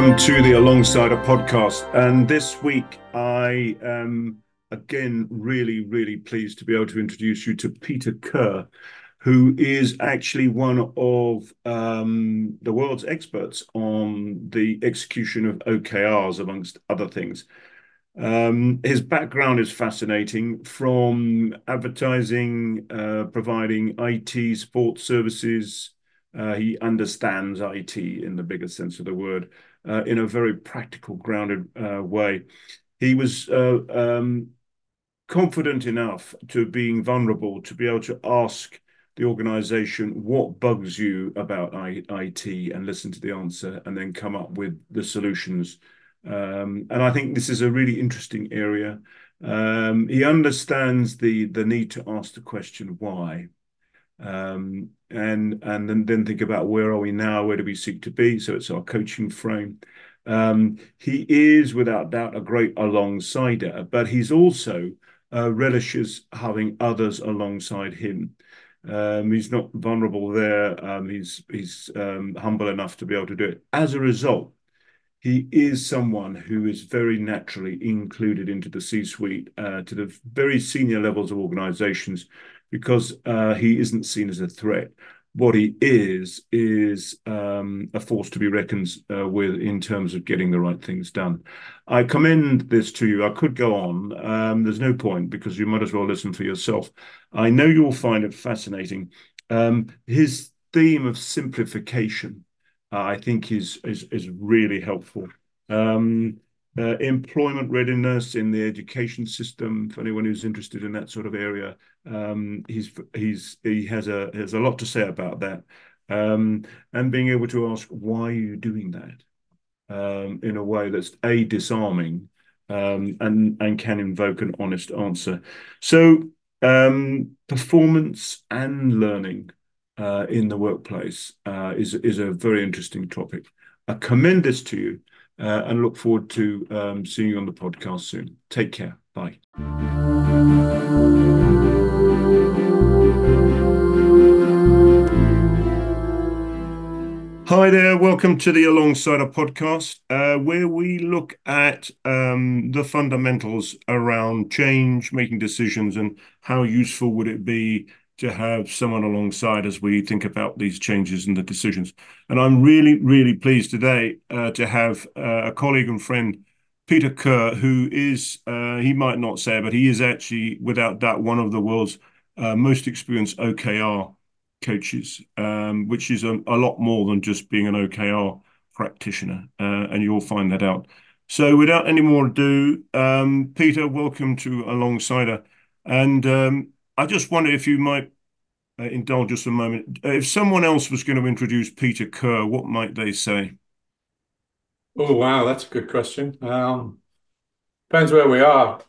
Welcome to the Alongsider podcast. And this week, I am again really, really pleased to be able to introduce you to Peter Kerr, who is actually one of um, the world's experts on the execution of OKRs, amongst other things. Um, his background is fascinating from advertising, uh, providing IT support services, uh, he understands IT in the biggest sense of the word uh, in a very practical, grounded uh, way. He was uh, um, confident enough to being vulnerable to be able to ask the organization what bugs you about IT and listen to the answer and then come up with the solutions. Um, and I think this is a really interesting area. Um, he understands the the need to ask the question why um, and and then, then think about where are we now, where do we seek to be? So it's our coaching frame. Um, he is without doubt a great alongsider, but he's also uh, relishes having others alongside him. Um, he's not vulnerable there. Um, he's he's um, humble enough to be able to do it. As a result, he is someone who is very naturally included into the C-suite, uh, to the very senior levels of organizations, because uh, he isn't seen as a threat. What he is is um, a force to be reckoned uh, with in terms of getting the right things done. I commend this to you. I could go on. Um, there's no point because you might as well listen for yourself. I know you'll find it fascinating. Um, his theme of simplification, uh, I think, is is is really helpful. Um, uh, employment readiness in the education system for anyone who's interested in that sort of area. Um, he's he's he has a has a lot to say about that, um, and being able to ask why are you doing that um, in a way that's a disarming um, and and can invoke an honest answer. So um, performance and learning uh, in the workplace uh, is is a very interesting topic. I commend this to you and look forward to um, seeing you on the podcast soon. Take care. Bye. Hi there, welcome to the Alongsider podcast, uh, where we look at um, the fundamentals around change, making decisions, and how useful would it be to have someone alongside as we think about these changes and the decisions. And I'm really, really pleased today uh, to have uh, a colleague and friend, Peter Kerr, who is, uh, he might not say, but he is actually, without doubt, one of the world's most experienced OKR coaches, um, which is a, lot more than just being an OKR practitioner. And you'll find that out. So without any more ado, um, Peter, welcome to Alongsider. I just wonder if you might uh, indulge us a moment. Uh, if someone else was going to introduce Peter Kerr, what might they say? Oh, wow, that's a good question. Um, depends where we are.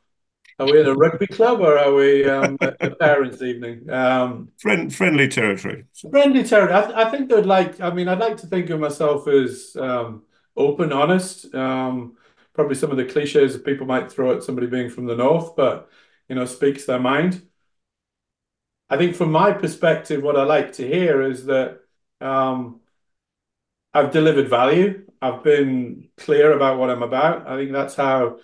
Are we in a rugby club or are we um, at parents' evening? Um, Friend, friendly territory. Friendly territory. I, I, think they'd like. I mean, I'd like to think of myself as um, open, honest. Um, probably some of the cliches that people might throw at somebody being from the north, but you know, speaks their mind. I think from my perspective, what I like to hear is that um, I've delivered value. I've been clear about what I'm about. I think that's how,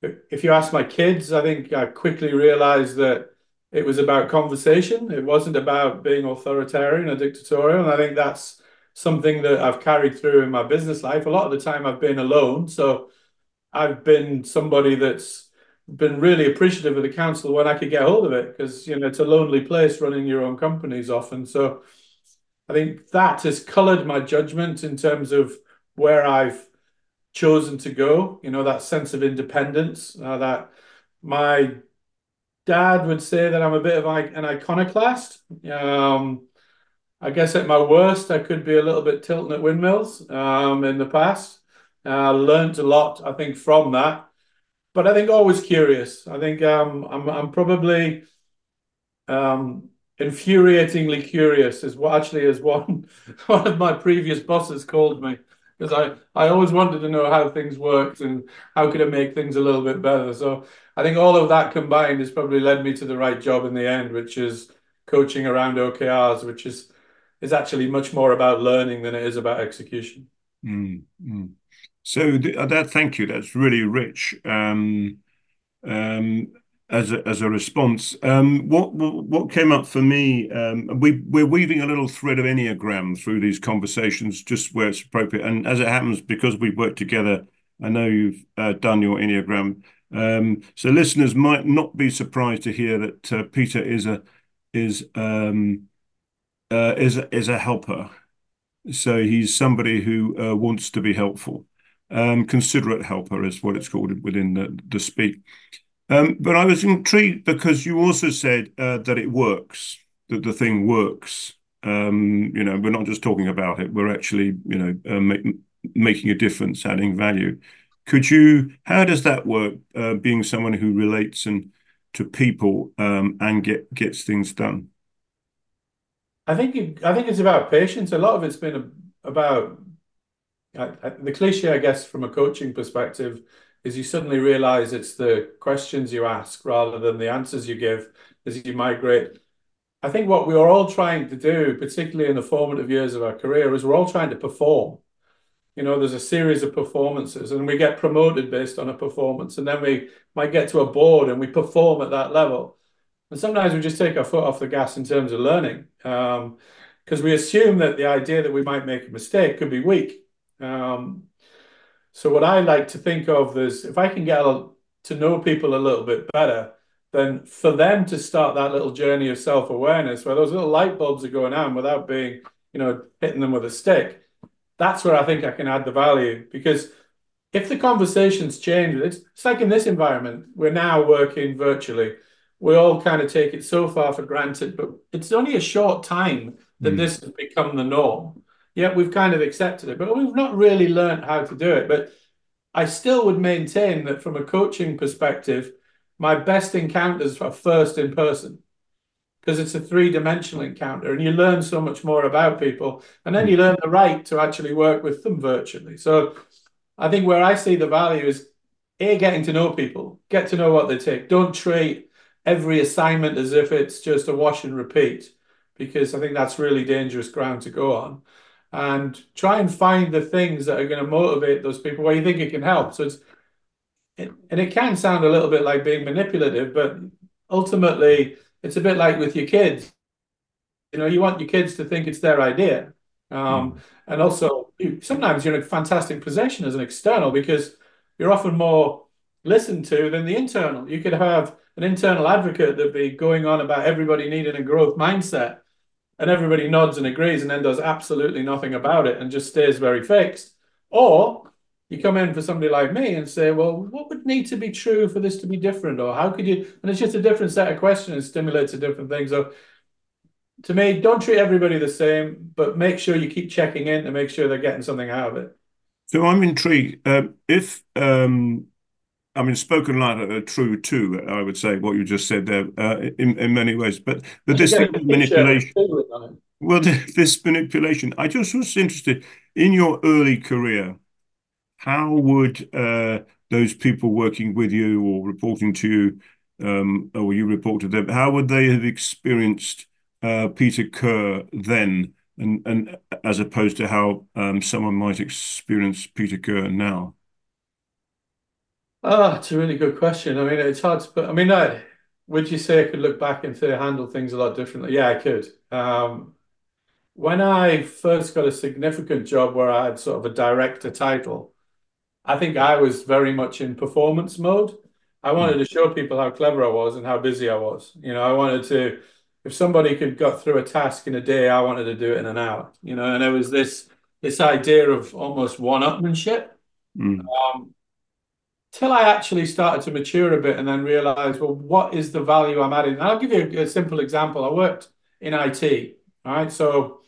if you ask my kids, I think I quickly realized that it was about conversation. It wasn't about being authoritarian or dictatorial. And I think that's something that I've carried through in my business life. A lot of the time I've been alone. So I've been somebody that's been really appreciative of the counsel when I could get hold of it because you know it's a lonely place running your own companies often. So I think that has coloured my judgment in terms of where I've chosen to go. You know that sense of independence. Uh, that my dad would say that I'm a bit of an iconoclast. Um, I guess at my worst, I could be a little bit tilting at windmills um, in the past. I uh, learned a lot, I think, from that but I think always curious. I think um, I'm I'm probably um, infuriatingly curious is what actually is one one of my previous bosses called me because I, I always wanted to know how things worked and how could I make things a little bit better. So I think all of that combined has probably led me to the right job in the end, which is coaching around OKRs, which is is actually much more about learning than it is about execution. Mm, mm. So that, thank you. That's really rich. Um, um, as a, as a response. Um, what what came up for me? We we're weaving a little thread of enneagram through these conversations, just where it's appropriate. And as it happens, because we've worked together, I know you've uh, done your enneagram. So listeners might not be surprised to hear that uh, Peter is a is uh, is is a helper. So he's somebody who uh, wants to be helpful. Um, considerate helper is what it's called within the the speak. Um, but I was intrigued because you also said uh, that it works, that the thing works. Um, you know, we're not just talking about it; we're actually, you know, uh, make, making a difference, adding value. Could you? How does that work? Uh, being someone who relates and to people um, and get gets things done. I think it, I think it's about patience. A lot of it's been about the cliche, I guess, from a coaching perspective is you suddenly realize it's the questions you ask rather than the answers you give as you migrate. I think what we are all trying to do, particularly in the formative years of our career, is we're all trying to perform. You know, there's a series of performances, and we get promoted based on a performance, and then we might get to a board and we perform at that level. And sometimes we just take our foot off the gas in terms of learning, because um, we assume that the idea that we might make a mistake could be weak. Um, so what I like to think of is if I can get to know people a little bit better, then for them to start that little journey of self-awareness where those little light bulbs are going on without being, you know, hitting them with a stick, that's where I think I can add the value. Because if the conversations change, it's, it's like in this environment, we're now working virtually. We all kind of take it so far for granted, but it's only a short time that mm. this has become the norm yeah, we've kind of accepted it, but we've not really learned how to do it. But I still would maintain that from a coaching perspective, my best encounters are first in person because it's a three dimensional encounter and you learn so much more about people. And then you learn the right to actually work with them virtually. So I think where I see the value is A, getting to know people, get to know what they take. Don't treat every assignment as if it's just a wash and repeat because I think that's really dangerous ground to go on and try and find the things that are going to motivate those people where you think it can help. So it's and it can sound a little bit like being manipulative, but ultimately it's a bit like with your kids. You know, you want your kids to think it's their idea. Um, mm. And also, you, sometimes you're in a fantastic position as an external because you're often more listened to than the internal. You could have an internal advocate that be going on about everybody needing a growth mindset and everybody nods and agrees and then does absolutely nothing about it and just stays very fixed. Or you come in for somebody like me and say, well, what would need to be true for this to be different? Or how could you? And it's just a different set of questions, stimulates a different thing. So to me, don't treat everybody the same, but make sure you keep checking in to make sure they're getting something out of it. So I'm intrigued. Uh, if um, I mean, spoken like a true two, I would say what you just said there uh, in, in many ways. But, but this manipulation, well, this manipulation, I just was interested in your early career. How would uh, those people working with you or reporting to you, um, or you report to them, how would they have experienced uh, Peter Kerr then, and and as opposed to how um, someone might experience Peter Kerr now? Ah, it's a really good question. I mean, it's hard to put. I mean, I, would you say I could look back and say I handle things a lot differently? Yeah, I could. Um, when I first got a significant job where I had sort of a director title, I think I was very much in performance mode. I wanted to show people how clever I was and how busy I was. You know, I wanted to, if somebody could got through a task in a day, I wanted to do it in an hour. You know, and there was this this idea of almost one-upmanship. Mm. Um, till I actually started to mature a bit and then realized, well, what is the value I'm adding? And I'll give you a, a simple example. I worked in IT, right? So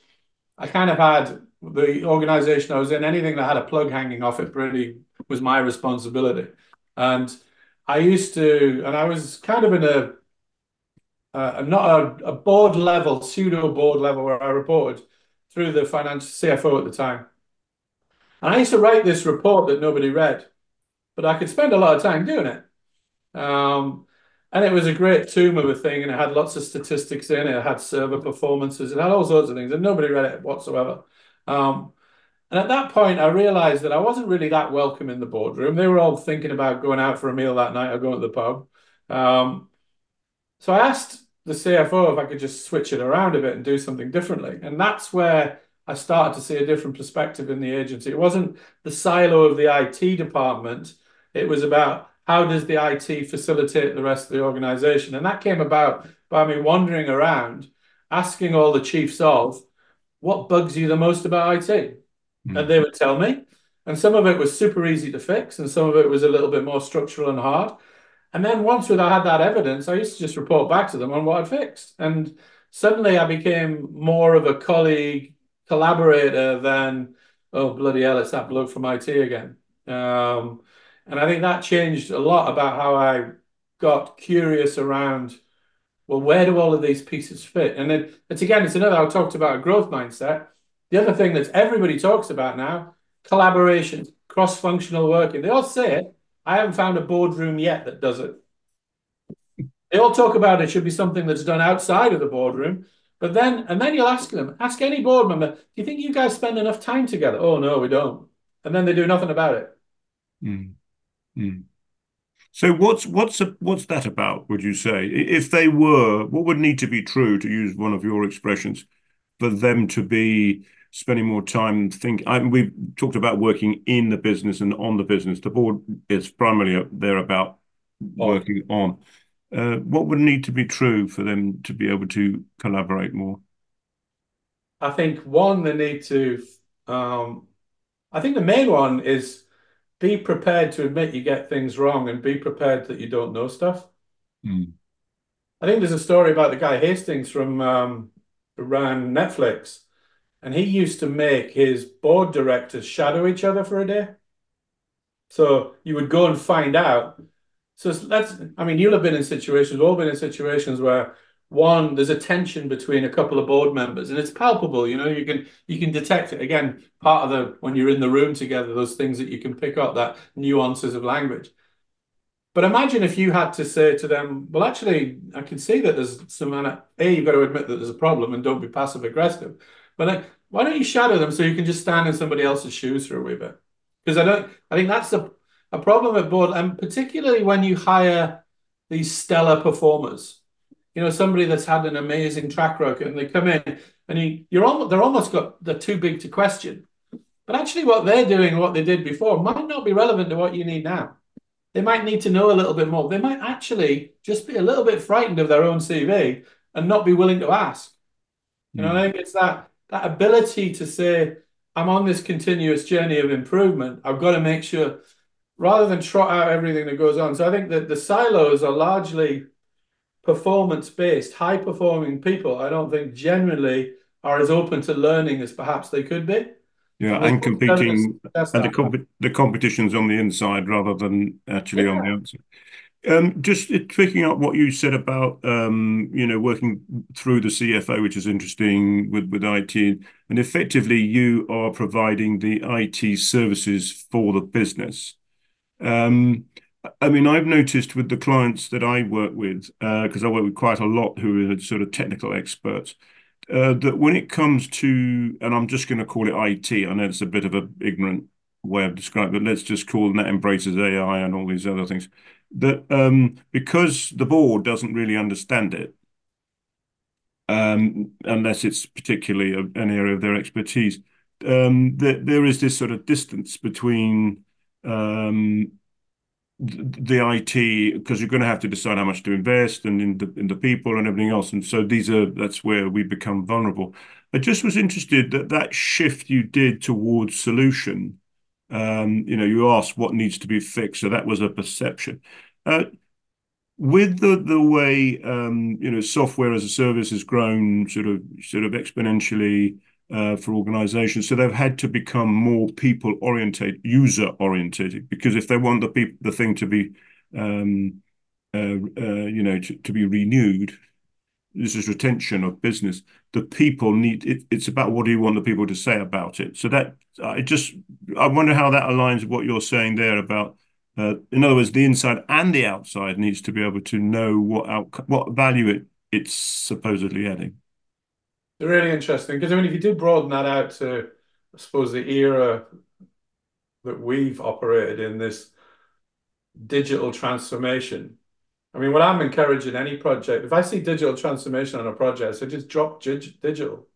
I kind of had the organization I was in, anything that had a plug hanging off it really was my responsibility. And I used to, and I was kind of in a, uh, not a, a board level, pseudo board level where I reported through the financial CFO at the time. And I used to write this report that nobody read but I could spend a lot of time doing it. Um, and it was a great tomb of a thing, and it had lots of statistics in it. It had server performances, it had all sorts of things, and nobody read it whatsoever. Um, And at that point, I realized that I wasn't really that welcome in the boardroom. They were all thinking about going out for a meal that night or going to the pub. Um, so I asked the CFO if I could just switch it around a bit and do something differently. And that's where I started to see a different perspective in the agency. It wasn't the silo of the IT department. It was about how does the IT facilitate the rest of the organization? And that came about by me wandering around, asking all the chiefs of what bugs you the most about IT? Mm. And they would tell me. And some of it was super easy to fix, and some of it was a little bit more structural and hard. And then once I had that evidence, I used to just report back to them on what I'd fixed. And suddenly I became more of a colleague, collaborator than, oh, bloody hell, it's that bloke from IT again. Um, and I think that changed a lot about how I got curious around, well, where do all of these pieces fit? And then it's again, it's another, I talked about a growth mindset. The other thing that everybody talks about now, collaboration, cross-functional working. They all say it, I haven't found a boardroom yet that does it. They all talk about it should be something that's done outside of the boardroom. But then, and then you'll ask them, ask any board member, do you think you guys spend enough time together? Oh, no, we don't. And then they do nothing about it. Mm. Mm. So what's what's a, what's that about? Would you say if they were, what would need to be true to use one of your expressions for them to be spending more time think I, we've talked about working in the business and on the business the board is primarily there about working on uh, what would need to be true for them to be able to collaborate more i think one they need to um, i think the main one is be prepared to admit you get things wrong and be prepared that you don't know stuff mm. i think there's a story about the guy hastings from um, ran netflix and he used to make his board directors shadow each other for a day. So you would go and find out. So let's, I mean, you'll have been in situations, we've all been in situations where one, there's a tension between a couple of board members, and it's palpable. You know, you can you can detect it. Again, part of the when you're in the room together, those things that you can pick up, that nuances of language. But imagine if you had to say to them, well, actually, I can see that there's some, A, you've got to admit that there's a problem and don't be passive aggressive. But like, why don't you shadow them so you can just stand in somebody else's shoes for a wee bit? Because I don't. I think that's a a problem at board, and particularly when you hire these stellar performers. You know, somebody that's had an amazing track record, and they come in, and you, you're almost they're almost got they're too big to question. But actually, what they're doing, what they did before, might not be relevant to what you need now. They might need to know a little bit more. They might actually just be a little bit frightened of their own CV and not be willing to ask. You know, mm. I think it's that that ability to say, I'm on this continuous journey of improvement. I've got to make sure, rather than trot out everything that goes on. So I think that the silos are largely performance based, high performing people. I don't think generally are as open to learning as perhaps they could be. Yeah, and, and competing, and the, comp- the competition's on the inside rather than actually yeah. on the outside. Um, just picking up what you said about um, you know working through the CFO, which is interesting with with IT, and effectively you are providing the IT services for the business. Um, I mean, I've noticed with the clients that I work with, because uh, I work with quite a lot who are sort of technical experts, uh, that when it comes to, and I'm just going to call it IT. I know it's a bit of an ignorant way of describing, but let's just call that embraces AI and all these other things that um, because the board doesn't really understand it, um, unless it's particularly a, an area of their expertise, um, that there is this sort of distance between um, the IT because you're going to have to decide how much to invest and in the in the people and everything else, and so these are that's where we become vulnerable. I just was interested that that shift you did towards solution um, you know, you asked what needs to be fixed, so that was a perception. Uh, with the the way um, you know software as a service has grown sort of sort of exponentially uh, for organizations, so they've had to become more people oriented, user oriented, because if they want the the thing to be um, uh, uh, you know to, to be renewed, this is retention of business. The people need it, it's about what do you want the people to say about it. So that I just I wonder how that aligns with what you're saying there about. Uh, in other words, the inside and the outside needs to be able to know what out, what value it it's supposedly adding. Really interesting because I mean, if you do broaden that out to I suppose the era that we've operated in this digital transformation. I mean, what I'm encouraging any project, if I see digital transformation on a project, say just drop digital.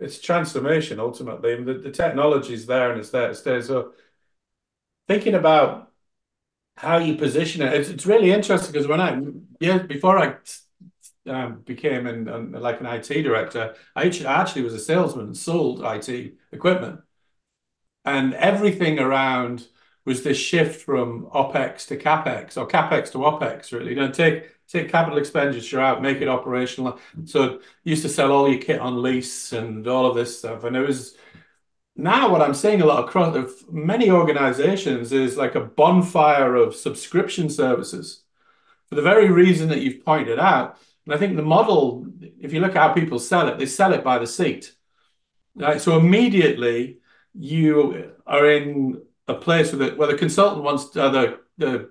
It's transformation ultimately. The, the technology is there and it's there to stay. So thinking about how you position it, it's, it's really interesting because when I, yeah, before I um, became an, an, like an IT director, I actually, was a salesman and sold IT equipment. And everything around was this shift from OpEx to CapEx or CapEx to OpEx, really. You know, take take capital expenditure out, make it operational. So used to sell all your kit on lease and all of this stuff. And it was now what I'm seeing a lot across of many organizations is like a bonfire of subscription services for the very reason that you've pointed out. And I think the model, if you look at how people sell it, they sell it by the seat. Right? So immediately you are in a place where the, where the consultant wants uh, the the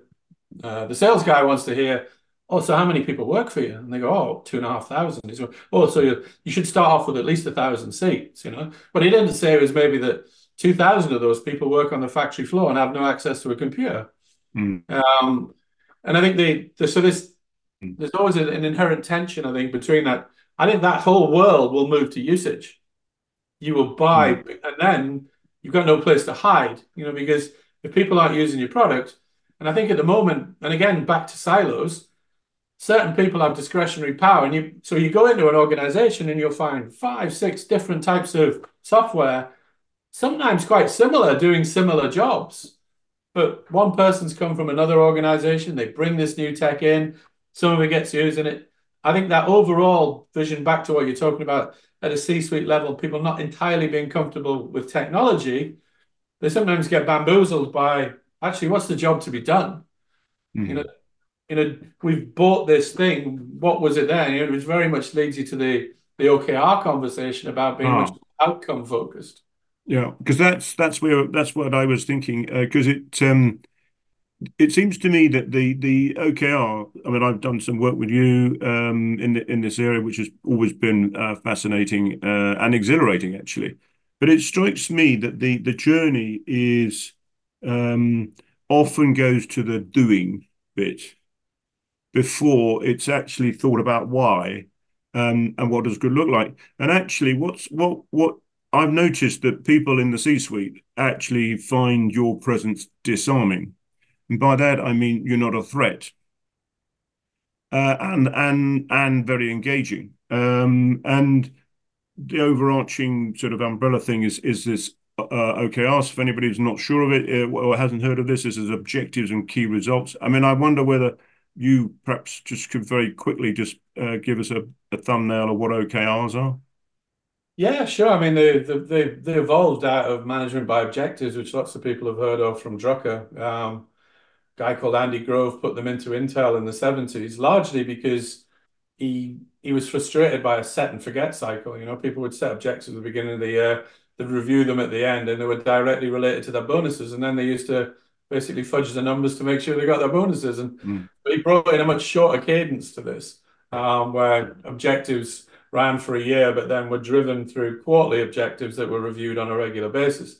uh, the sales guy wants to hear, oh, so how many people work for you? And they go, oh, two and a half thousand. He's going, oh, so you, you should start off with at least a thousand seats, you know. What he didn't say was maybe that two thousand of those people work on the factory floor and have no access to a computer. Mm. Um, and I think they, the, so this. There's always an inherent tension, I think, between that. I think that whole world will move to usage. You will buy, mm. and then you've got no place to hide, you know, because if people aren't using your product, and I think at the moment, and again, back to silos, certain people have discretionary power. And you so you go into an organization and you'll find five, six different types of software, sometimes quite similar, doing similar jobs. But one person's come from another organization, they bring this new tech in, some of it gets used in it. I think that overall vision back to what you're talking about at a C-suite level, people not entirely being comfortable with technology, they sometimes get bamboozled by actually what's the job to be done. Mm-hmm. You know, you know, we've bought this thing. What was it then? You know, it was very much leads you to the the OKR conversation about being oh. outcome focused. Yeah, because that's that's where that's what I was thinking. Because uh, it um, it seems to me that the the OKR. I mean, I've done some work with you um, in the, in this area, which has always been uh, fascinating uh, and exhilarating, actually. But it strikes me that the the journey is um, often goes to the doing bit before it's actually thought about why um, and what does good look like. And actually, what's what what I've noticed that people in the C-suite actually find your presence disarming and by that, I mean you're not a threat. Uh, and and and very engaging. Um, and the overarching sort of umbrella thing is is this uh, OKRs. If anybody's not sure of it uh, or hasn't heard of this, this is objectives and key results. I mean, I wonder whether you perhaps just could very quickly just uh, give us a, a, thumbnail of what OKRs are. Yeah, sure. I mean, they, they they evolved out of management by objectives, which lots of people have heard of from Drucker. Um, guy called Andy Grove put them into Intel in the 70s, largely because he he was frustrated by a set and forget cycle. You know, people would set objectives at the beginning of the year, they'd review them at the end, and they were directly related to their bonuses. And then they used to basically fudge the numbers to make sure they got their bonuses. And mm. he brought in a much shorter cadence to this, um, where objectives ran for a year, but then were driven through quarterly objectives that were reviewed on a regular basis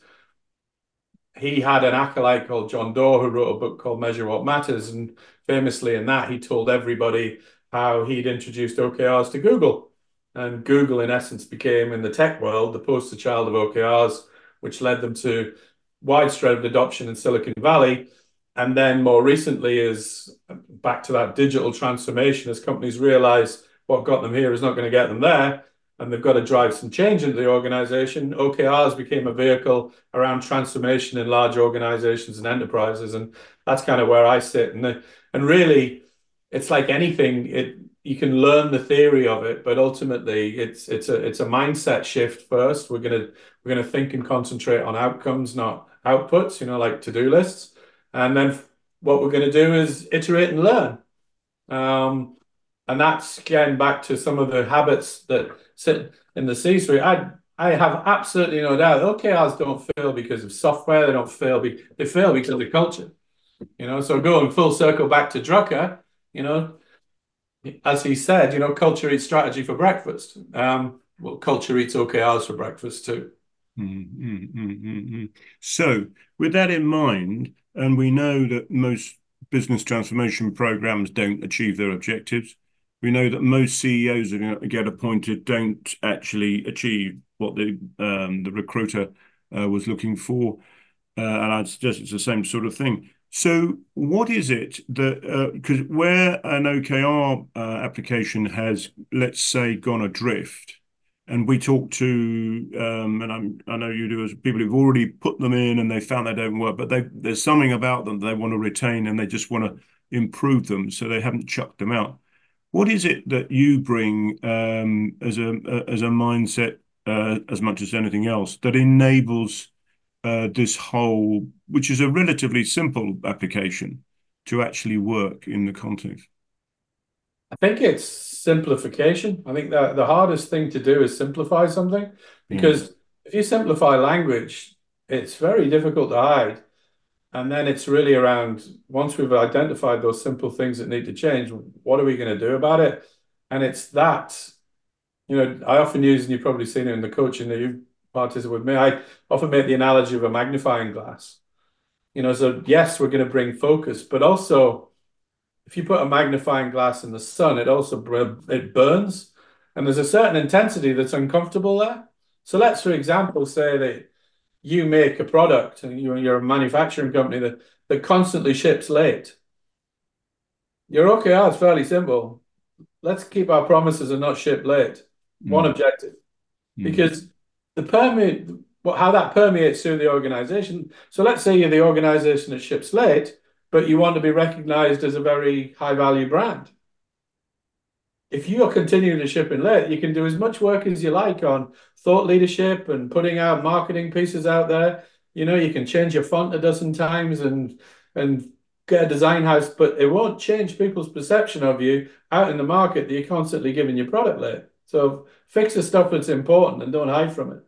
he had an acolyte called John Doerr who wrote a book called Measure What Matters. And famously, in that, he told everybody how he'd introduced OKRs to Google. And Google, in essence, became in the tech world the poster child of OKRs, which led them to widespread adoption in Silicon Valley. And then more recently, is back to that digital transformation as companies realize what got them here is not going to get them there and they've got to drive some change into the organization. OKRs became a vehicle around transformation in large organizations and enterprises, and that's kind of where I sit. And and really, it's like anything. It you can learn the theory of it, but ultimately, it's it's a it's a mindset shift. First, we're gonna we're gonna think and concentrate on outcomes, not outputs. You know, like to do lists, and then what we're gonna do is iterate and learn. Um, and that's again back to some of the habits that sit in the C-suite. I I have absolutely no doubt OKRs don't fail because of software. They don't fail. Be, they fail because of the culture. You know, so going full circle back to Drucker, you know, as he said, you know, culture eats strategy for breakfast. Um, well, culture eats OKRs for breakfast too. Mm, mm, mm, so, with that in mind, and we know that most business transformation programs don't achieve their objectives. We know that most CEOs to get appointed don't actually achieve what the um, the recruiter uh, was looking for, uh, and I'd suggest it's the same sort of thing. So, what is it that because uh, where an OKR uh, application has, let's say, gone adrift, and we talk to, um, and I'm, I know you do as people who've already put them in and they found they don't work, but they, there's something about them they want to retain and they just want to improve them, so they haven't chucked them out. What is it that you bring um, as a as a mindset, uh, as much as anything else, that enables uh, this whole, which is a relatively simple application, to actually work in the context? I think it's simplification. I think that the hardest thing to do is simplify something because mm. if you simplify language, it's very difficult to hide. And then it's really around once we've identified those simple things that need to change, what are we going to do about it? And it's that, you know, I often use, and you've probably seen it in the coaching that you've participated with me, I often make the analogy of a magnifying glass. You know, so yes, we're going to bring focus, but also if you put a magnifying glass in the sun, it also it burns, and there's a certain intensity that's uncomfortable there. So let's, for example, say that you make a product and you're, a manufacturing company that, that constantly ships late. Your OKR is fairly simple. Let's keep our promises and not ship late. Mm. One objective. Mm. Because the permeate how that permeates through the organization. So let's say you're the organization that ships late, but you want to be recognized as a very high value brand. If you are continuing to ship in late, you can do as much work as you like on thought leadership and putting out marketing pieces out there. You know, you can change your font a dozen times and and get a design house, but it won't change people's perception of you out in the market that you're constantly giving your product late. So fix the stuff that's important and don't hide from it.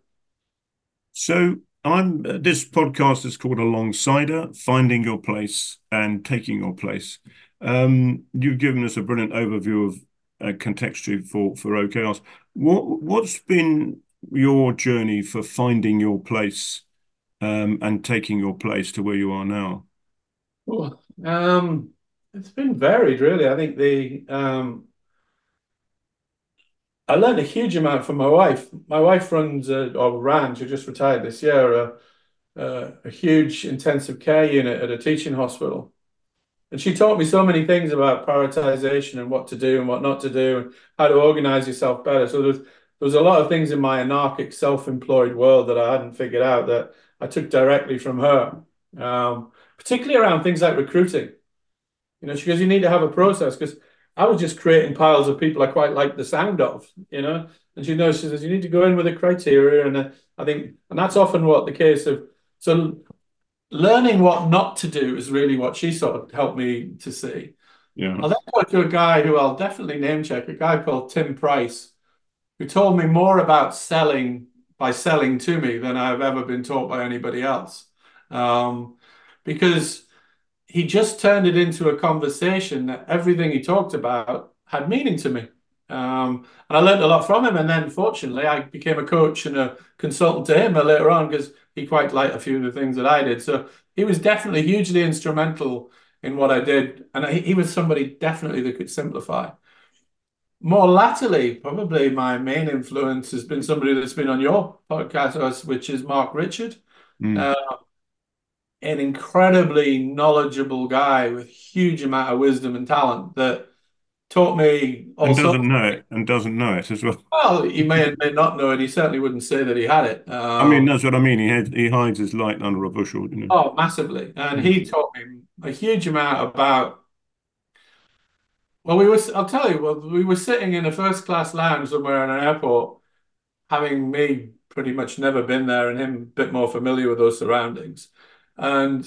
So I'm this podcast is called Alongsider, Finding Your Place and Taking Your Place. Um, you've given us a brilliant overview of uh, contextually for for OKRs. What what's been your journey for finding your place um, and taking your place to where you are now? Well, um, it's been varied, really. I think the um, I learned a huge amount from my wife. My wife runs a, or ran, she just retired this year, a, huge intensive care unit at a teaching hospital. And she taught me so many things about prioritization and what to do and what not to do and how to organize yourself better. So there's there was a lot of things in my anarchic self-employed world that I hadn't figured out that I took directly from her. Um, particularly around things like recruiting. You know, she goes, you need to have a process because I was just creating piles of people I quite like the sound of, you know. And she knows she says you need to go in with a criteria, and uh, I think, and that's often what the case of. So, learning what not to do is really what she sort of helped me to see. Yeah. I'll then go to a guy who I'll definitely name check, a guy called Tim Price, who told me more about selling by selling to me than I've ever been taught by anybody else. Um, because he just turned it into a conversation that everything he talked about had meaning to me. Um, and I learned a lot from him. And then, fortunately, I became a coach and a consultant to him later on because he quite liked a few of the things that I did. So he was definitely hugely instrumental in what I did. And he, he was somebody definitely that could simplify. More latterly, probably my main influence has been somebody that's been on your podcast, which is Mark Richard. Mm. Uh, an incredibly knowledgeable guy with huge amount of wisdom and talent that taught me also and doesn't know it and doesn't know it as well. Well, he may and may not know it. He certainly wouldn't say that he had it. Um, I mean, um, that's what I mean. He had, he hides his light under a bushel. You know? Oh, massively, and he mm. taught me a huge amount about. Well, we were. I'll tell you. Well, we were sitting in a first class lounge somewhere in an airport, having me pretty much never been there, and him a bit more familiar with those surroundings and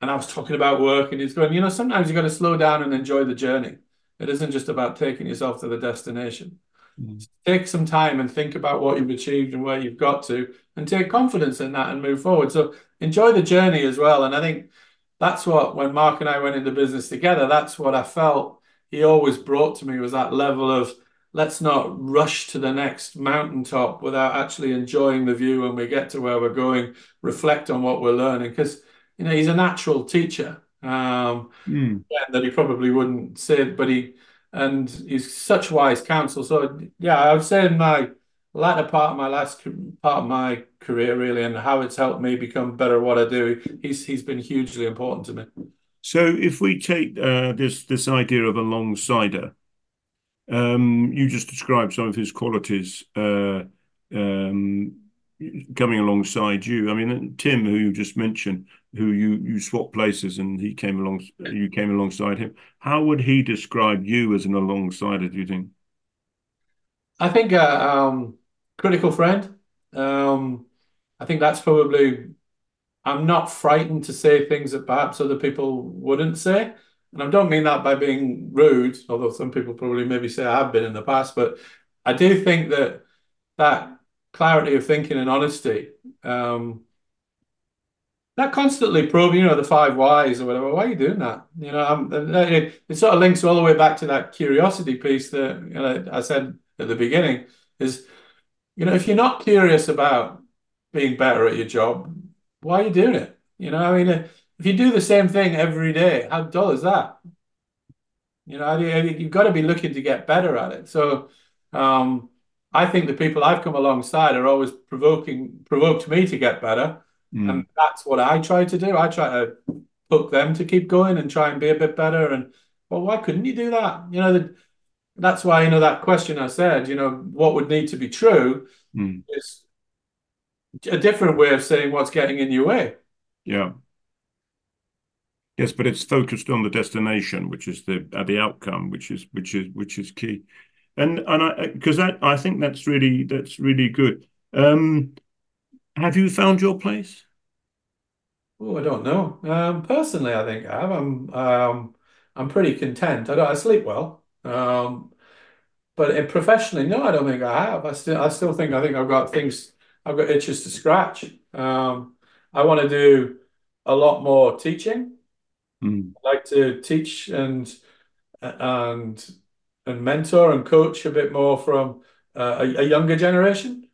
and I was talking about work, and he's going, you know, sometimes you've got to slow down and enjoy the journey. It isn't just about taking yourself to the destination. Mm. Take some time and think about what you've achieved and where you've got to, and take confidence in that and move forward. So enjoy the journey as well. And I think that's what when Mark and I went into business together, that's what I felt he always brought to me was that level of let's not rush to the next mountaintop without actually enjoying the view when we get to where we're going, reflect on what we're learning. Because, you know, he's a natural teacher um, Mm. that he probably wouldn't say, but he, and he's such wise counsel. So, yeah, I would say in my latter part of my last part of my career, really, and how it's helped me become better at what I do, he's he's been hugely important to me. So if we take uh, this this idea of a long-sider, um, you just described some of his qualities uh, um, coming alongside you. I mean, Tim, who you just mentioned, who you you swapped places and he came along, you came alongside him. How would he describe you as an alongside? Do you think? I think uh, um, critical friend. Um, I think that's probably. I'm not frightened to say things that perhaps other people wouldn't say. And I don't mean that by being rude, although some people probably maybe say I have been in the past, but I do think that that clarity of thinking and honesty, um, that constantly probe, you know, the five whys or whatever. Why are you doing that? You know, um, it, it sort of links all the way back to that curiosity piece that you know, I said at the beginning is, you know, if you're not curious about being better at your job, why are you doing it? You know, I mean, if you do the same thing every day, how dull is that? You know, you've got to be looking to get better at it. So, um, I think the people I've come alongside are always provoking, provoked me to get better. Mm. And that's what I try to do. I try to hook them to keep going and try and be a bit better. And well, why couldn't you do that? You know, the, that's why, you know, that question I said, you know, what would need to be true Mm. is a different way of saying what's getting in your way. Yeah. Yes, but it's focused on the destination, which is the uh, the outcome, which is which is which is key. And and I because that I think that's really that's really good. Um, have you found your place? Oh, I don't know. Um, personally, I think I have. I'm um, I'm pretty content. I don't. I sleep well. Um, but professionally, no, I don't think I have. I still I still think I think I've got things. I've got itches to scratch. Um, I want to do a lot more teaching. Mm. I like to teach and and and mentor and coach a bit more from uh, a, a younger generation.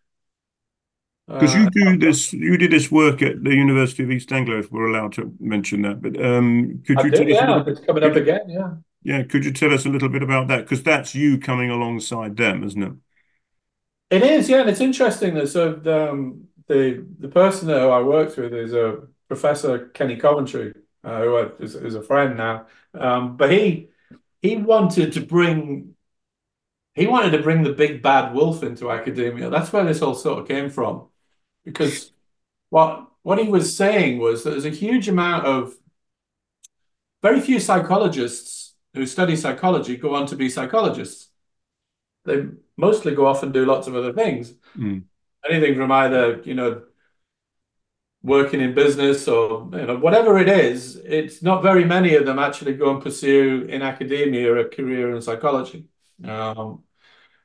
Because Uh, you do this, you did this work at the University of East Anglia, if we're allowed to mention that. But um, could I you do, tell us yeah. little, It's coming up again, yeah. yeah, could you tell us a little bit about that? Because that's you coming alongside them, isn't it? It is, yeah, and it's interesting that so um, the the person that I worked with is a Professor Kenny Coventry, uh, who I, is, is a friend now. Um, but he he wanted to bring he wanted to bring the big bad wolf into academia. That's where this all sort of came from, because what what he was saying was that there's a huge amount of very few psychologists who study psychology go on to be psychologists. They mostly go off and do lots of other things. Mm. Anything from either, you know, working in business or you know whatever it is, it's not very many of them actually go and pursue in academia or a career in psychology. Um,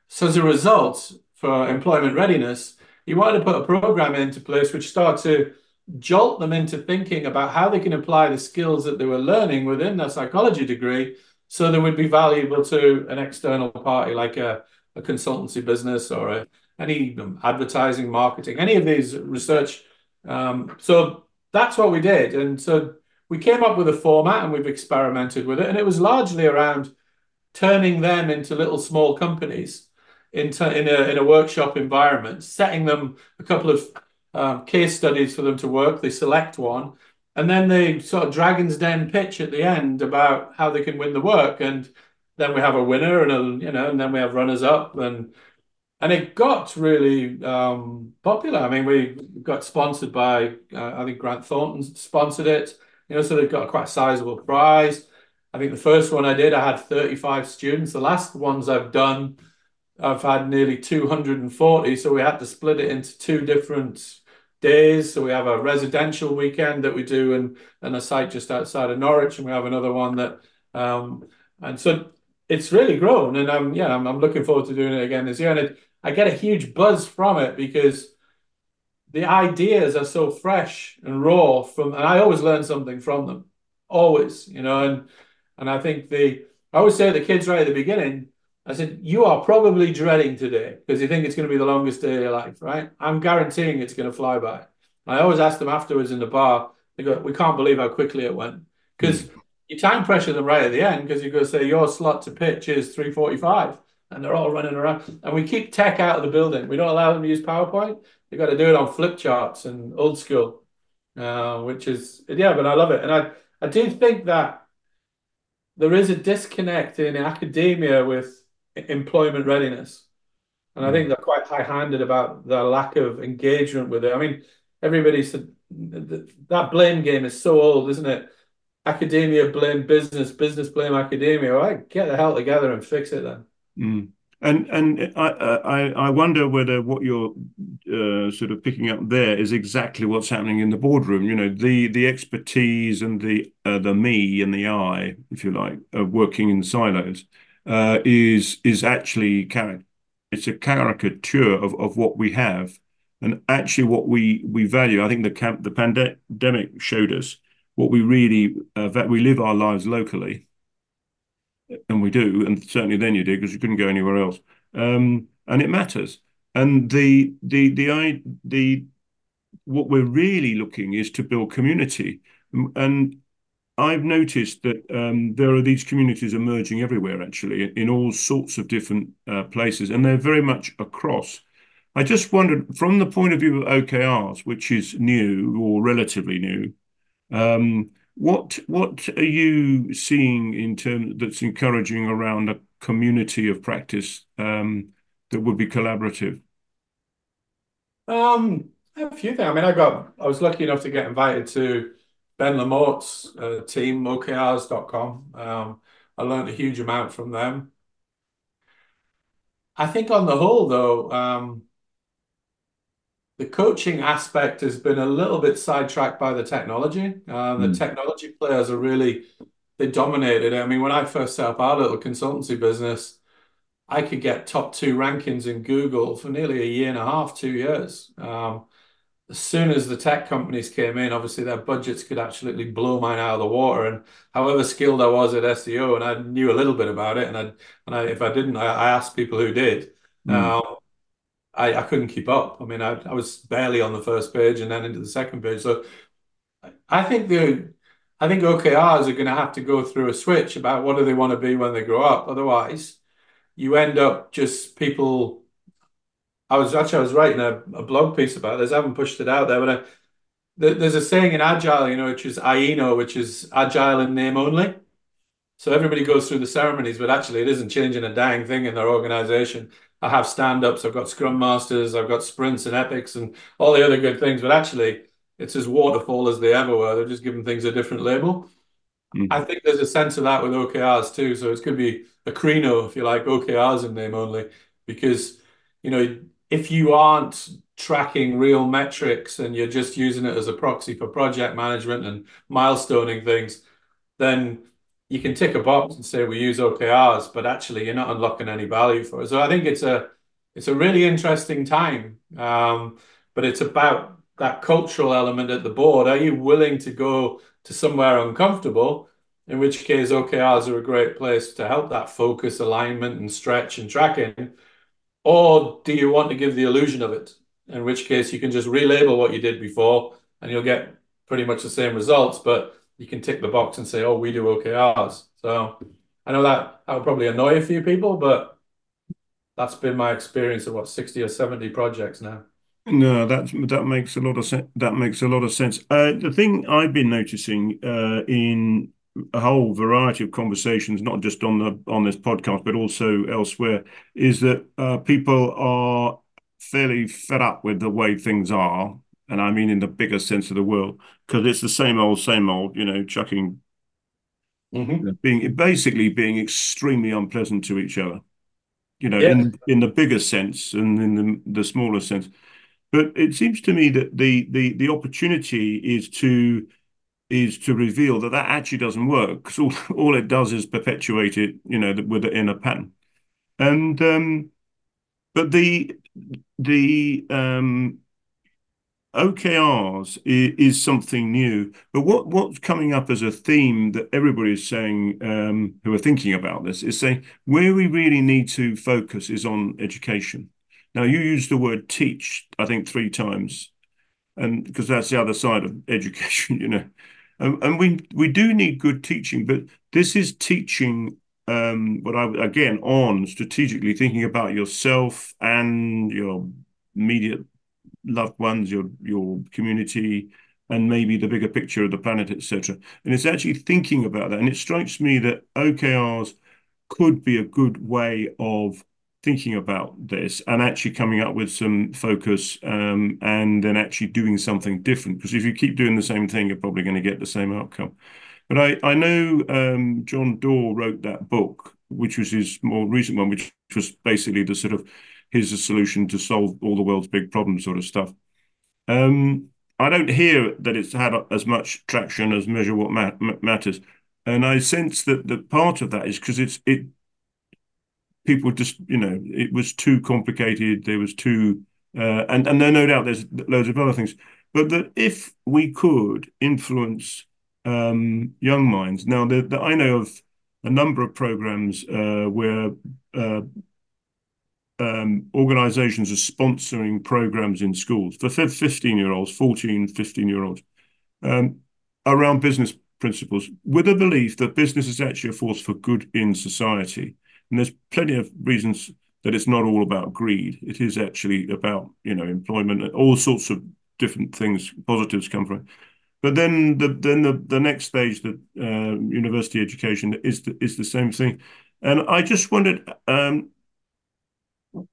so as a result, for employment readiness, you wanted to put a program into place which started to jolt them into thinking about how they can apply the skills that they were learning within their psychology degree so they would be valuable to an external party like a, a consultancy business or a, any advertising, marketing, any of these research. Um, so that's what we did. And so we came up with a format and we've experimented with it. And it was largely around turning them into little small companies into in a in a workshop environment, setting them a couple of um, case studies for them to work. They select one, and then they sort of Dragon's Den pitch at the end about how they can win the work, and then we have a winner and a you know, and then we have runners up, and and it got really um, popular. I mean, we got sponsored by uh, I think Grant Thornton sponsored it. You know, so they've got quite a sizable prize. I think the first one I did, I had 35 students. The last ones I've done, I've had nearly 240. So we had to split it into two different days. So we have a residential weekend that we do and, and a site just outside of Norwich. And we have another one that, um, and so it's really grown. And I'm, yeah, I'm, I'm looking forward to doing it again this year. And it, I get a huge buzz from it because the ideas are so fresh and raw from, and I always learn something from them. Always, you know, and and I think the I always say to the kids right at the beginning, I said, you are probably dreading today because you think it's going to be the longest day of your life, right? I'm guaranteeing it's going to fly by. I always ask them afterwards in the bar, they go, we can't believe how quickly it went. Because mm. You time pressure them right at the end because you're going to say your slot to pitch is 345 and they're all running around. And we keep tech out of the building. We don't allow them to use PowerPoint. They've got to do it on flip charts and old school, uh, which is, yeah, but I love it. And I, I do think that there is a disconnect in academia with employment readiness. And I think hmm. they're quite high-handed about the lack of engagement with it. I mean, everybody said that blame game is so old, isn't it? Academia blame business, business blame academia. All right, get the hell together and fix it then. Mm. And and I, I I wonder whether what you're uh, sort of picking up there is exactly what's happening in the boardroom. You know, the the expertise and the uh, the me and the I, if you like, of working in silos uh, is is actually it's a caricature of, of what we have and actually what we we value. I think the camp, the pandemic showed us what we really uh, we live our lives locally, and we do, and certainly then you did because you couldn't go anywhere else, um, and it matters. And the the the the what we're really looking is to build community, and I've noticed that um, there are these communities emerging everywhere, actually, in all sorts of different uh, places, and they're very much across. I just wondered, from the point of view of OKRs, which is new or relatively new, what what are you seeing in terms that's encouraging around a community of practice um, that would be collaborative? Um, a few things. I mean, I got I was lucky enough to get invited to Ben Lamorte's uh, team, OKRs.com. Um, I learned a huge amount from them. I think on the whole, though, um, the coaching aspect has been a little bit sidetracked by the technology. Uh, the mm. technology players are really they dominated. I mean, when I first set up our little consultancy business, I could get top two rankings in Google for nearly a year and a half, two years. Um, as soon as the tech companies came in, obviously their budgets could absolutely blow mine out of the water. And however skilled I was at SEO, and I knew a little bit about it, and I, and I, if I didn't, I, I asked people who did. Mm. Um, I, I couldn't keep up. I mean, I, I was barely on the first page and then into the second page. So I think the I think OKRs are going to have to go through a switch about what do they want to be when they grow up. Otherwise, you end up just people I was actually I was writing a, a blog piece about this. I haven't pushed it out there, but uh, I, there's a saying in agile, you know, which is AINO, which is agile in name only. So everybody goes through the ceremonies, but actually it isn't changing a dang thing in their organization. I have stand-ups, I've got scrum masters, I've got sprints and epics and all the other good things, but actually it's as waterfall as they ever were. They're just giving things a different label. Mm. I think there's a sense of that with OKRs too. So it could be a Crino, if you like, OKRs in name only, because you know if you aren't tracking real metrics and you're just using it as a proxy for project management and milestoning things, then you can tick a box and say we use OKRs, but actually you're not unlocking any value for it. So I think it's a it's a really interesting time, um, but it's about that cultural element at the board. Are you willing to go to somewhere uncomfortable? In which case, OKRs are a great place to help that focus, alignment, and stretch and tracking. Or do you want to give the illusion of it? In which case, you can just relabel what you did before and you'll get pretty much the same results, but you can tick the box and say, oh, we do OKRs. So I know that that would probably annoy a few people, but that's been my experience of what 60 or 70 projects now. No, that that makes a lot of sense. That makes a lot of sense. Uh, the thing I've been noticing uh, in a whole variety of conversations, not just on the on this podcast, but also elsewhere, is that uh, people are fairly fed up with the way things are, and I mean in the bigger sense of the world, because it's the same old, same old, you know, chucking, mm-hmm. being basically being extremely unpleasant to each other, you know, yeah. in in the bigger sense and in the the smaller sense. But it seems to me that the the the opportunity is to is to reveal that that actually doesn't work because all, all it does is perpetuate it, you know, with it in a pattern. And um, but the the um, OKRs is, is, something new, but what what's coming up as a theme that everybody is saying um, who are thinking about this is saying where we really need to focus is on education. Now you use the word teach, I think three times, and because that's the other side of education, you know, and, and we we do need good teaching, but this is teaching um, what I again on strategically thinking about yourself and your immediate loved ones, your your community, and maybe the bigger picture of the planet, etc. And it's actually thinking about that. And it strikes me that OKRs could be a good way of thinking about this and actually coming up with some focus um, and then actually doing something different. Because if you keep doing the same thing, you're probably going to get the same outcome. But I, I know um, John Doerr wrote that book, which was his more recent one, which was basically the sort of here's a solution to solve all the world's big problems sort of stuff. Um, I don't hear that it's had as much traction as Measure What Matters. And I sense that that part of that is because it's it people just you know it was too complicated. There was too uh, and and there no doubt there's loads of other things. But that if we could influence um, young minds now, the, the, I know of a number of programs uh, where uh, organizations are sponsoring programs in schools for 15 year olds, 14, 15 year olds um, around business principles with a belief that business is actually a force for good in society. And there's plenty of reasons that it's not all about greed. It is actually about, you know, employment, and all sorts of different things, positives come from it. But then the then the, the next stage, the uh, university education, is the, is the same thing. And I just wondered um,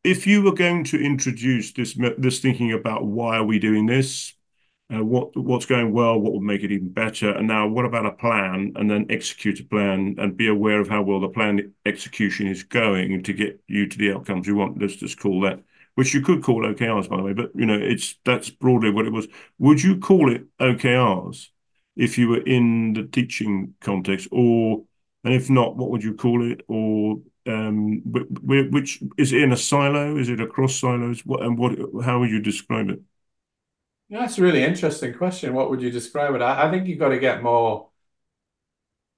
if you were going to introduce this this thinking about why are we doing this, uh, what what's going well, what would make it even better, and now what about a plan, and then execute a plan and be aware of how well the plan execution is going to get you to the outcomes you want. Let's just call that, which you could call OKRs by the way, but you know it's that's broadly what it was. Would you call it OKRs if you were in the teaching context, or and if not, what would you call it, or which is it in a silo? Is it across silos? What and what? How would you describe it? Yeah, that's a really interesting question. What would you describe it? I, think you've got to get more.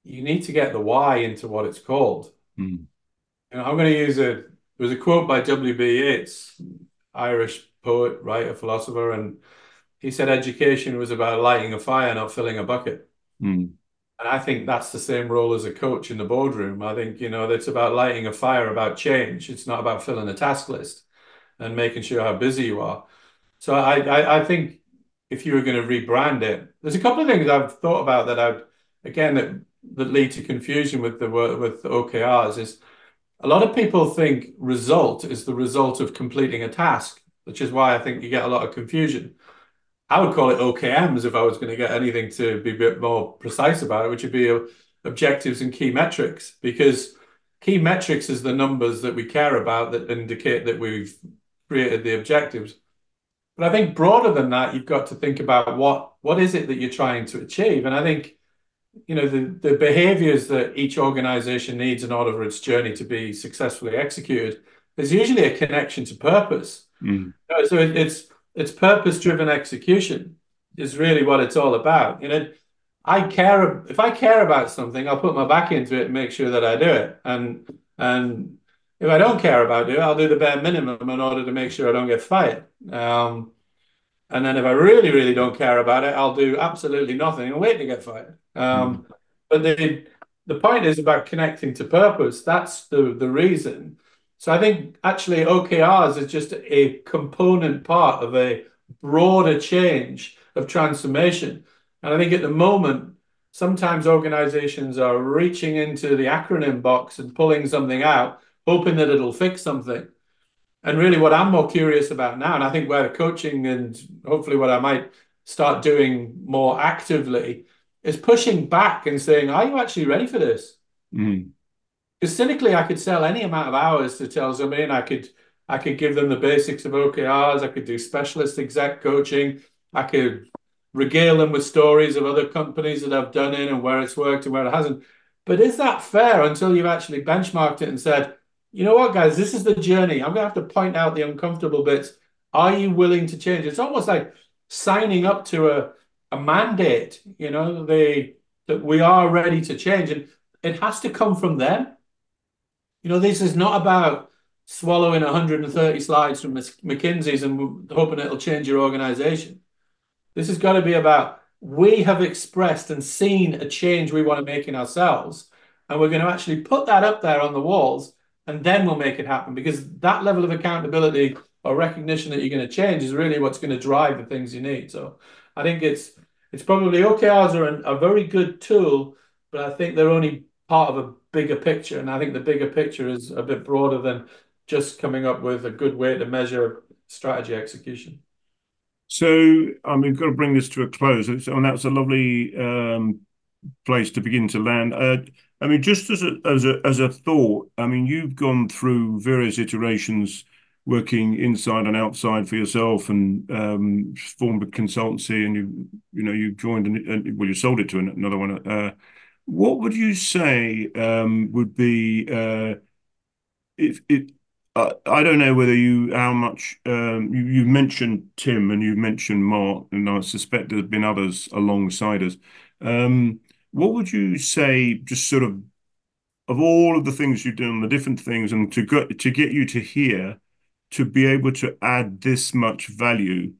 You need to get the why into what it's called. Mm. Know, I'm going to use a. There was a quote by W. B. Yeats, Irish poet, writer, philosopher, and he said education was about lighting a fire, not filling a bucket. Mm. And I think that's the same role as a coach in the boardroom. I think, you know, it's about lighting a fire, about change. It's not about filling a task list and making sure how busy you are. So I, I, I think if you were going to rebrand it, there's a couple of things I've thought about that I'd, again, that, that lead to confusion with the with OKRs is a lot of people think result is the result of completing a task, which is why I think you get a lot of confusion. I would call it OKMs if I was going to get anything to be a bit more precise about it, which would be objectives and key metrics, because key metrics is the numbers that we care about that indicate that we've created the objectives. But I think broader than that, you've got to think about what what is it that you're trying to achieve. And I think, you know, the, the behaviors that each organization needs in order for its journey to be successfully executed, there's usually a connection to purpose. Mm. So it, it's it's purpose driven execution is really what it's all about. You know, I care if I care about something, I'll put my back into it and make sure that I do it. And and if I don't care about it, I'll do the bare minimum in order to make sure I don't get fired. Um, and then if I really, really don't care about it, I'll do absolutely nothing and wait to get fired. Um. But the the point is about connecting to purpose. That's the the reason. So I think actually OKRs is just a component part of a broader change of transformation. And I think at the moment, sometimes organizations are reaching into the acronym box and pulling something out, hoping that it'll fix something. And really, what I'm more curious about now, and I think where coaching and hopefully what I might start doing more actively is pushing back and saying, Are you actually ready for this? Mm. Because cynically, I could sell any amount of hours to tell somebody, and I could I could give them the basics of OKRs. I could do specialist exec coaching. I could regale them with stories of other companies that I've done in and where it's worked and where it hasn't. But is that fair until you've actually benchmarked it and said, you know what, guys, this is the journey. I'm going to have to point out the uncomfortable bits. Are you willing to change? It's almost like signing up to a, a mandate, you know, they that we are ready to change. And it has to come from them. You know, this is not about swallowing 130 slides from McKinsey's and hoping it'll change your organization. This has got to be about we have expressed and seen a change we want to make in ourselves, and we're going to actually put that up there on the walls, and then we'll make it happen because that level of accountability or recognition that you're going to change is really what's going to drive the things you need. So I think it's it's probably OKRs are an, a very good tool, but I think they're only part of a bigger picture, and I think the bigger picture is a bit broader than just coming up with a good way to measure strategy execution. So, I mean, we've got to bring this to a close. And that's a lovely um, place to begin to land. Uh, I mean, just as a, as a as a thought, I mean, you've gone through various iterations, working inside and outside for yourself, and um, formed a consultancy, and you you know you joined and well, you sold it to another one. Uh, what would you say um, would be uh, if it uh, I don't know whether you how much um, you, you mentioned Tim and you mentioned Mark, and I suspect there's been others alongside us. Um, what would you say, just sort of, of all of the things you've done, the different things, and to get you to here, to be able to add this much value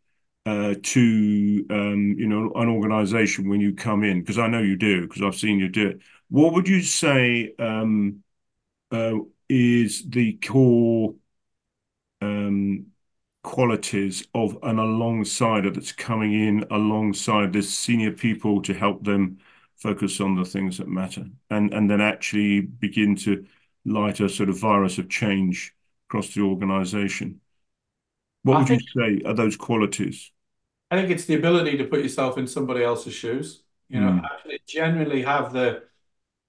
uh, to um, you know an organization when you come in? Because I know you do, because I've seen you do it. What would you say? Um, uh, is the core um, qualities of an Alongsider that's coming in alongside the senior people to help them focus on the things that matter and and then actually begin to light a sort of virus of change across the organization what I would think, you say are those qualities i think it's the ability to put yourself in somebody else's shoes you know mm. actually genuinely have the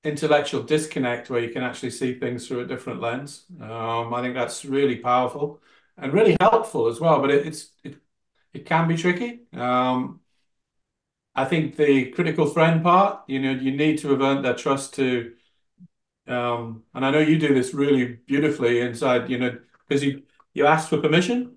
intellectual disconnect where you can actually see things through a different lens. Um, I think that's really powerful and really helpful as well. But it, it's it, it can be tricky. Um, I think the critical friend part, you know, you need to have earned their trust to. Um, and I know you do this really beautifully inside, you know, because you you ask for permission,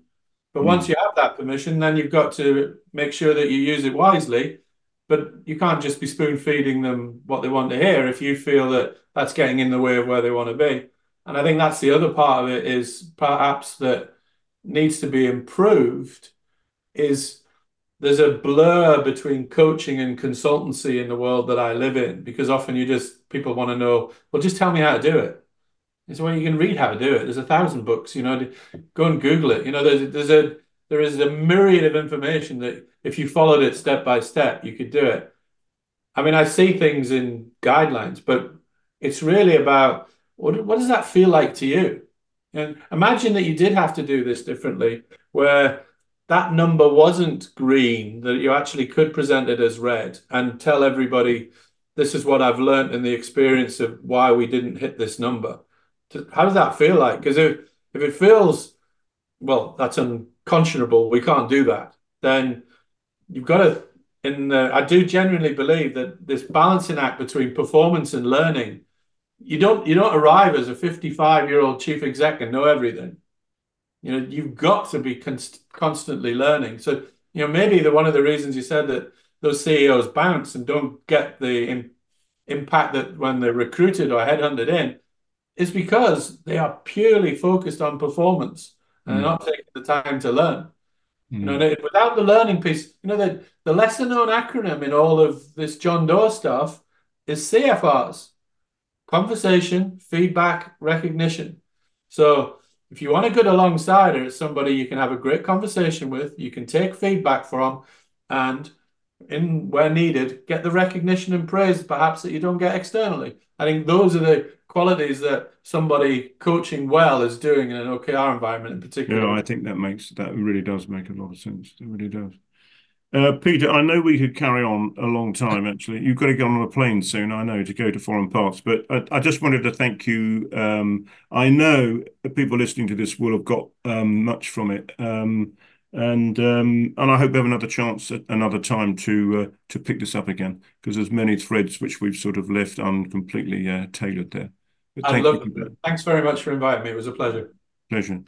but mm. once you have that permission, then you've got to make sure that you use it wisely but you can't just be spoon feeding them what they want to hear if you feel that that's getting in the way of where they want to be. And I think that's the other part of it is perhaps that needs to be improved is there's a blur between coaching and consultancy in the world that I live in because often you just people want to know, well, just tell me how to do it. It's well, you can read how to do it. There's a thousand books, you know, go and Google it. You know, there's there's a there is a myriad of information that if you followed it step by step, you could do it. I mean, I see things in guidelines, but it's really about what, what does that feel like to you? And imagine that you did have to do this differently, where that number wasn't green, that you actually could present it as red and tell everybody, this is what I've learned in the experience of why we didn't hit this number. How does that feel like? Because if, if it feels, well, that's unconscionable, we can't do that, then you've got to in I do genuinely believe that this balancing act between performance and learning, you don't you don't arrive as a 55 year old chief exec and know everything. You know, you've got to be const- constantly learning. So, you know, maybe the one of the reasons you said that those CEOs bounce and don't get the impact that when they're recruited or headhunted in is because they are purely focused on performance and mm. not taking the time to learn. Mm. You know, hmm. without the learning piece, you know, the, the lesser known acronym in all of this John Doerr stuff is CFRs conversation, feedback, recognition. So if you want a good Alongsider or somebody you can have a great conversation with, you can take feedback from, and in where needed, get the recognition and praise perhaps that you don't get externally. I think those are the qualities that somebody coaching well is doing in an OKR environment in particular. Yeah, I think that makes that really does make a lot of sense. It really does. Uh, Peter, I know we could carry on a long time. Actually, you've got to get on a plane soon. I know to go to foreign parts, but I, I just wanted to thank you. Um, I know people listening to this will have got um, much from it, um, and um, and I hope we have another chance at another time to uh, to pick this up again because there's many threads which we've sort of left uncompletely uh, tailored there. Thank Thanks very much for inviting me. It was a pleasure. Pleasure.